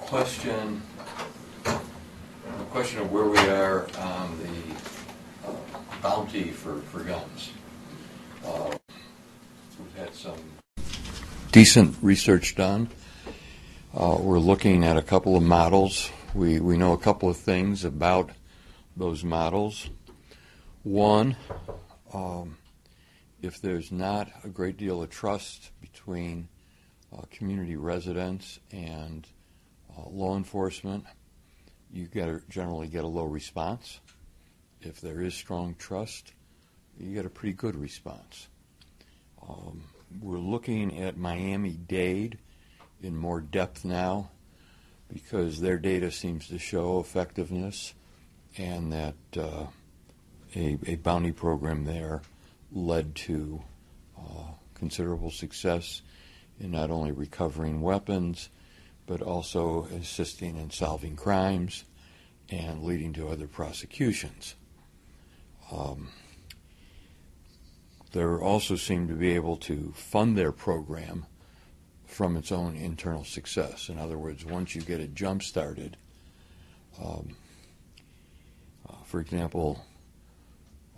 question, the question of where we are on the uh, bounty for, for guns. Uh, We've had some decent research done. Uh, We're looking at a couple of models. We, we know a couple of things about those models. One, um, if there's not a great deal of trust between uh, community residents and uh, law enforcement, you get a, generally get a low response. If there is strong trust, you get a pretty good response. Um, we're looking at Miami Dade in more depth now because their data seems to show effectiveness and that uh, a, a bounty program there led to uh, considerable success in not only recovering weapons, but also assisting in solving crimes and leading to other prosecutions. Um, they also seem to be able to fund their program from its own internal success. In other words, once you get it jump started, um, uh, for example,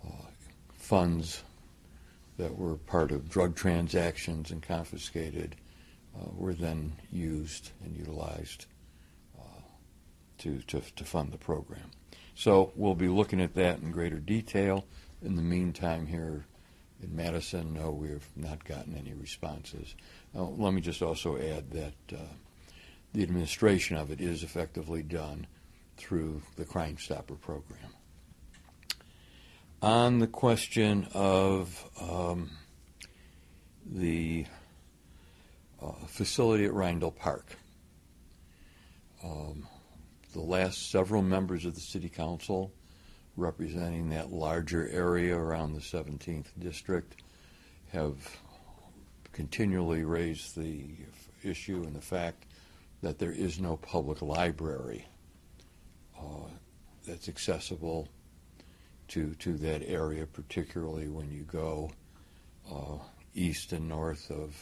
uh, funds that were part of drug transactions and confiscated were then used and utilized uh, to, to, to fund the program. So we'll be looking at that in greater detail. In the meantime, here in Madison, no, we have not gotten any responses. Now, let me just also add that uh, the administration of it is effectively done through the Crime Stopper program on the question of um, the uh, facility at Reindahl Park. Um, the last several members of the City Council representing that larger area around the 17th District have continually raised the issue and the fact that there is no public library uh, that's accessible to, to that area, particularly when you go uh, east and north of,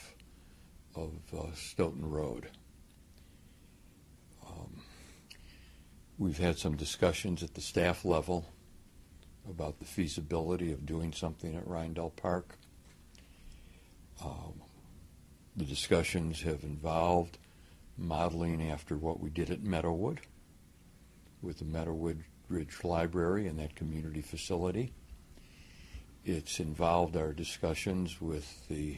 of uh, Stoughton Road. Um, we've had some discussions at the staff level about the feasibility of doing something at Reindahl Park. Um, the discussions have involved modeling after what we did at Meadowood with the Meadowood Ridge Library and that community facility. It's involved our discussions with the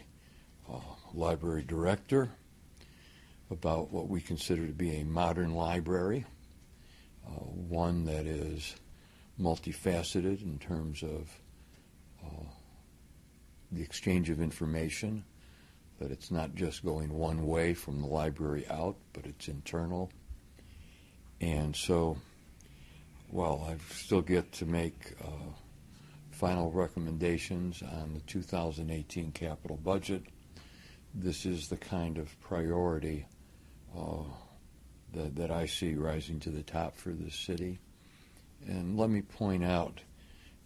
uh, library director about what we consider to be a modern library, uh, one that is multifaceted in terms of uh, the exchange of information, that it's not just going one way from the library out, but it's internal. And so well, I still get to make uh, final recommendations on the 2018 capital budget. This is the kind of priority uh, that, that I see rising to the top for this city. And let me point out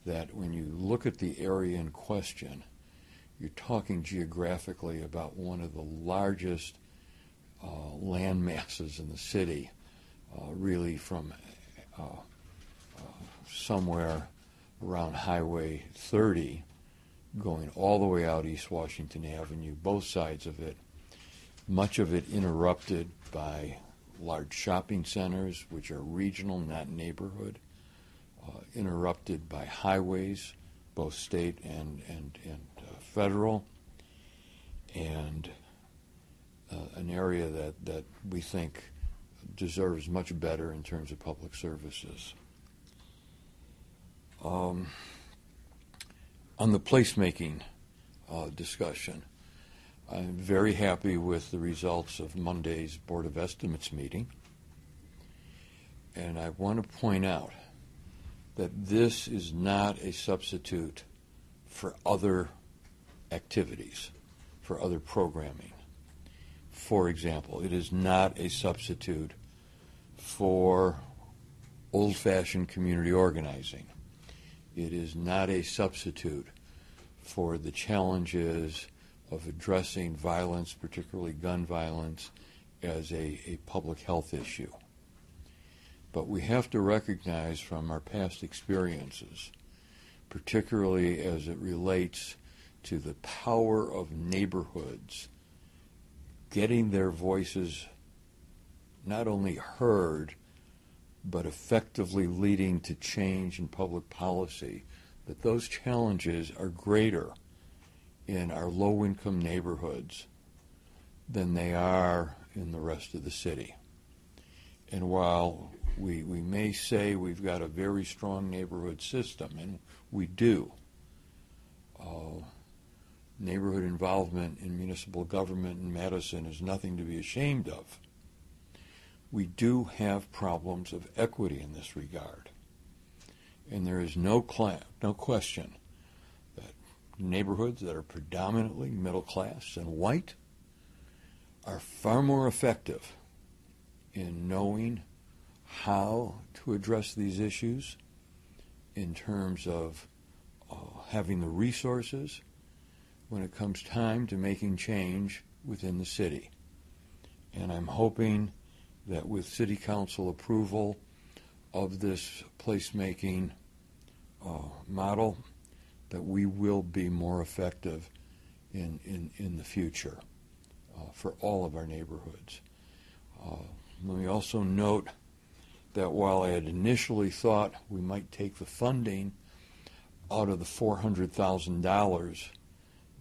that when you look at the area in question, you're talking geographically about one of the largest uh, land masses in the city, uh, really from uh, somewhere around Highway 30 going all the way out East Washington Avenue, both sides of it, much of it interrupted by large shopping centers, which are regional, not neighborhood, uh, interrupted by highways, both state and, and, and uh, federal, and uh, an area that, that we think deserves much better in terms of public services. Um, on the placemaking uh, discussion, I'm very happy with the results of Monday's Board of Estimates meeting. And I want to point out that this is not a substitute for other activities, for other programming. For example, it is not a substitute for old fashioned community organizing. It is not a substitute for the challenges of addressing violence, particularly gun violence, as a, a public health issue. But we have to recognize from our past experiences, particularly as it relates to the power of neighborhoods getting their voices not only heard, but effectively leading to change in public policy, that those challenges are greater in our low income neighborhoods than they are in the rest of the city. And while we, we may say we've got a very strong neighborhood system, and we do, uh, neighborhood involvement in municipal government in Madison is nothing to be ashamed of. We do have problems of equity in this regard. And there is no, cl- no question that neighborhoods that are predominantly middle class and white are far more effective in knowing how to address these issues in terms of uh, having the resources when it comes time to making change within the city. And I'm hoping that with City Council approval of this placemaking uh, model, that we will be more effective in, in, in the future uh, for all of our neighborhoods. Uh, let me also note that while I had initially thought we might take the funding out of the $400,000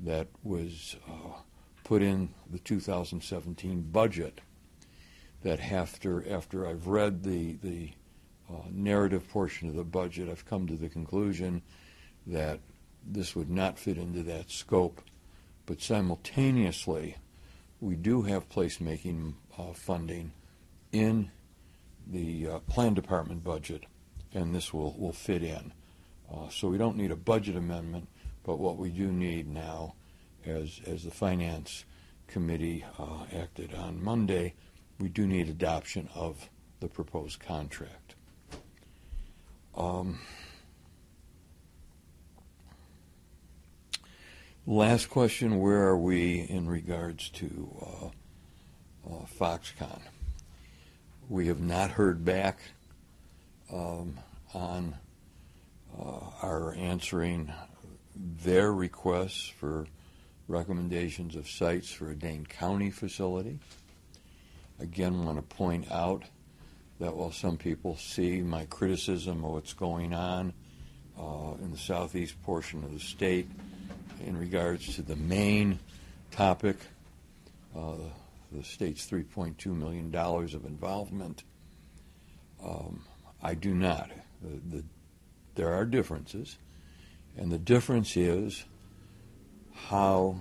that was uh, put in the 2017 budget, that after after I've read the the uh, narrative portion of the budget, I've come to the conclusion that this would not fit into that scope. But simultaneously, we do have placemaking uh, funding in the uh, plan department budget, and this will, will fit in. Uh, so we don't need a budget amendment, but what we do need now, as, as the Finance Committee uh, acted on Monday, we do need adoption of the proposed contract. Um, last question Where are we in regards to uh, uh, Foxconn? We have not heard back um, on uh, our answering their requests for recommendations of sites for a Dane County facility. Again, want to point out that while some people see my criticism of what's going on uh, in the southeast portion of the state in regards to the main topic, uh, the state's $3.2 million of involvement, um, I do not. The, the, there are differences, and the difference is how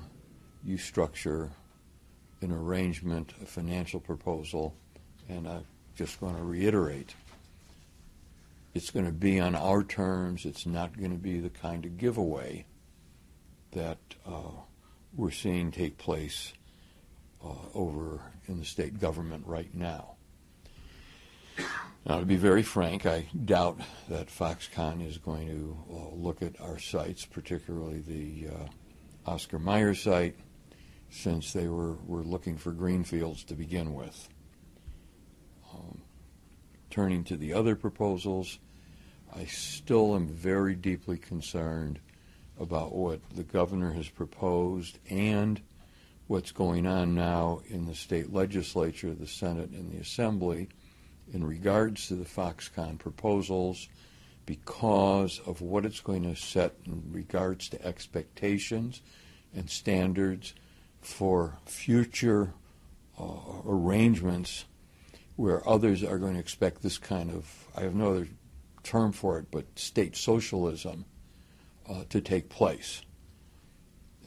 you structure an arrangement, a financial proposal, and I'm just going to reiterate it's going to be on our terms. It's not going to be the kind of giveaway that uh, we're seeing take place uh, over in the state government right now. Now, to be very frank, I doubt that Foxconn is going to uh, look at our sites, particularly the uh, Oscar Mayer site, since they were, were looking for green fields to begin with. Um, turning to the other proposals, I still am very deeply concerned about what the governor has proposed and what's going on now in the state legislature, the Senate, and the Assembly in regards to the Foxconn proposals because of what it's going to set in regards to expectations and standards for future uh, arrangements where others are going to expect this kind of, I have no other term for it, but state socialism uh, to take place.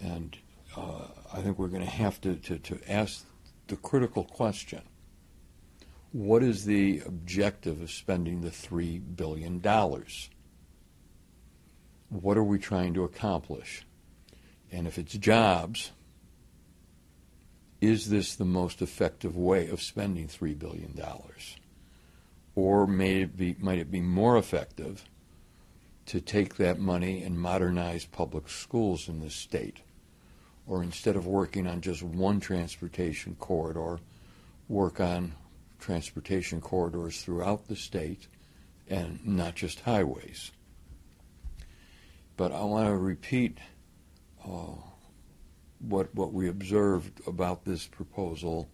And uh, I think we're going to have to, to, to ask the critical question what is the objective of spending the $3 billion? What are we trying to accomplish? And if it's jobs, is this the most effective way of spending $3 billion? Or may it be, might it be more effective to take that money and modernize public schools in this state? Or instead of working on just one transportation corridor work on transportation corridors throughout the state and not just highways. But I want to repeat uh, what what we observed about this proposal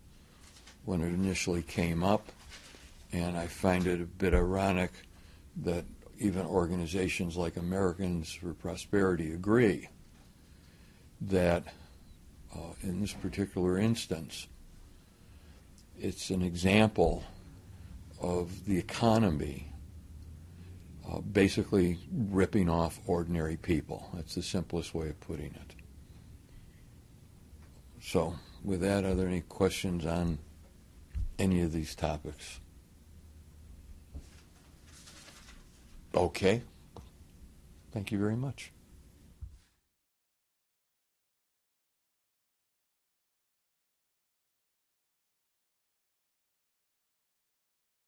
when it initially came up, and I find it a bit ironic that even organizations like Americans for Prosperity agree that uh, in this particular instance, it's an example of the economy uh, basically ripping off ordinary people. That's the simplest way of putting it. So, with that, are there any questions on any of these topics? Okay. Thank you very much.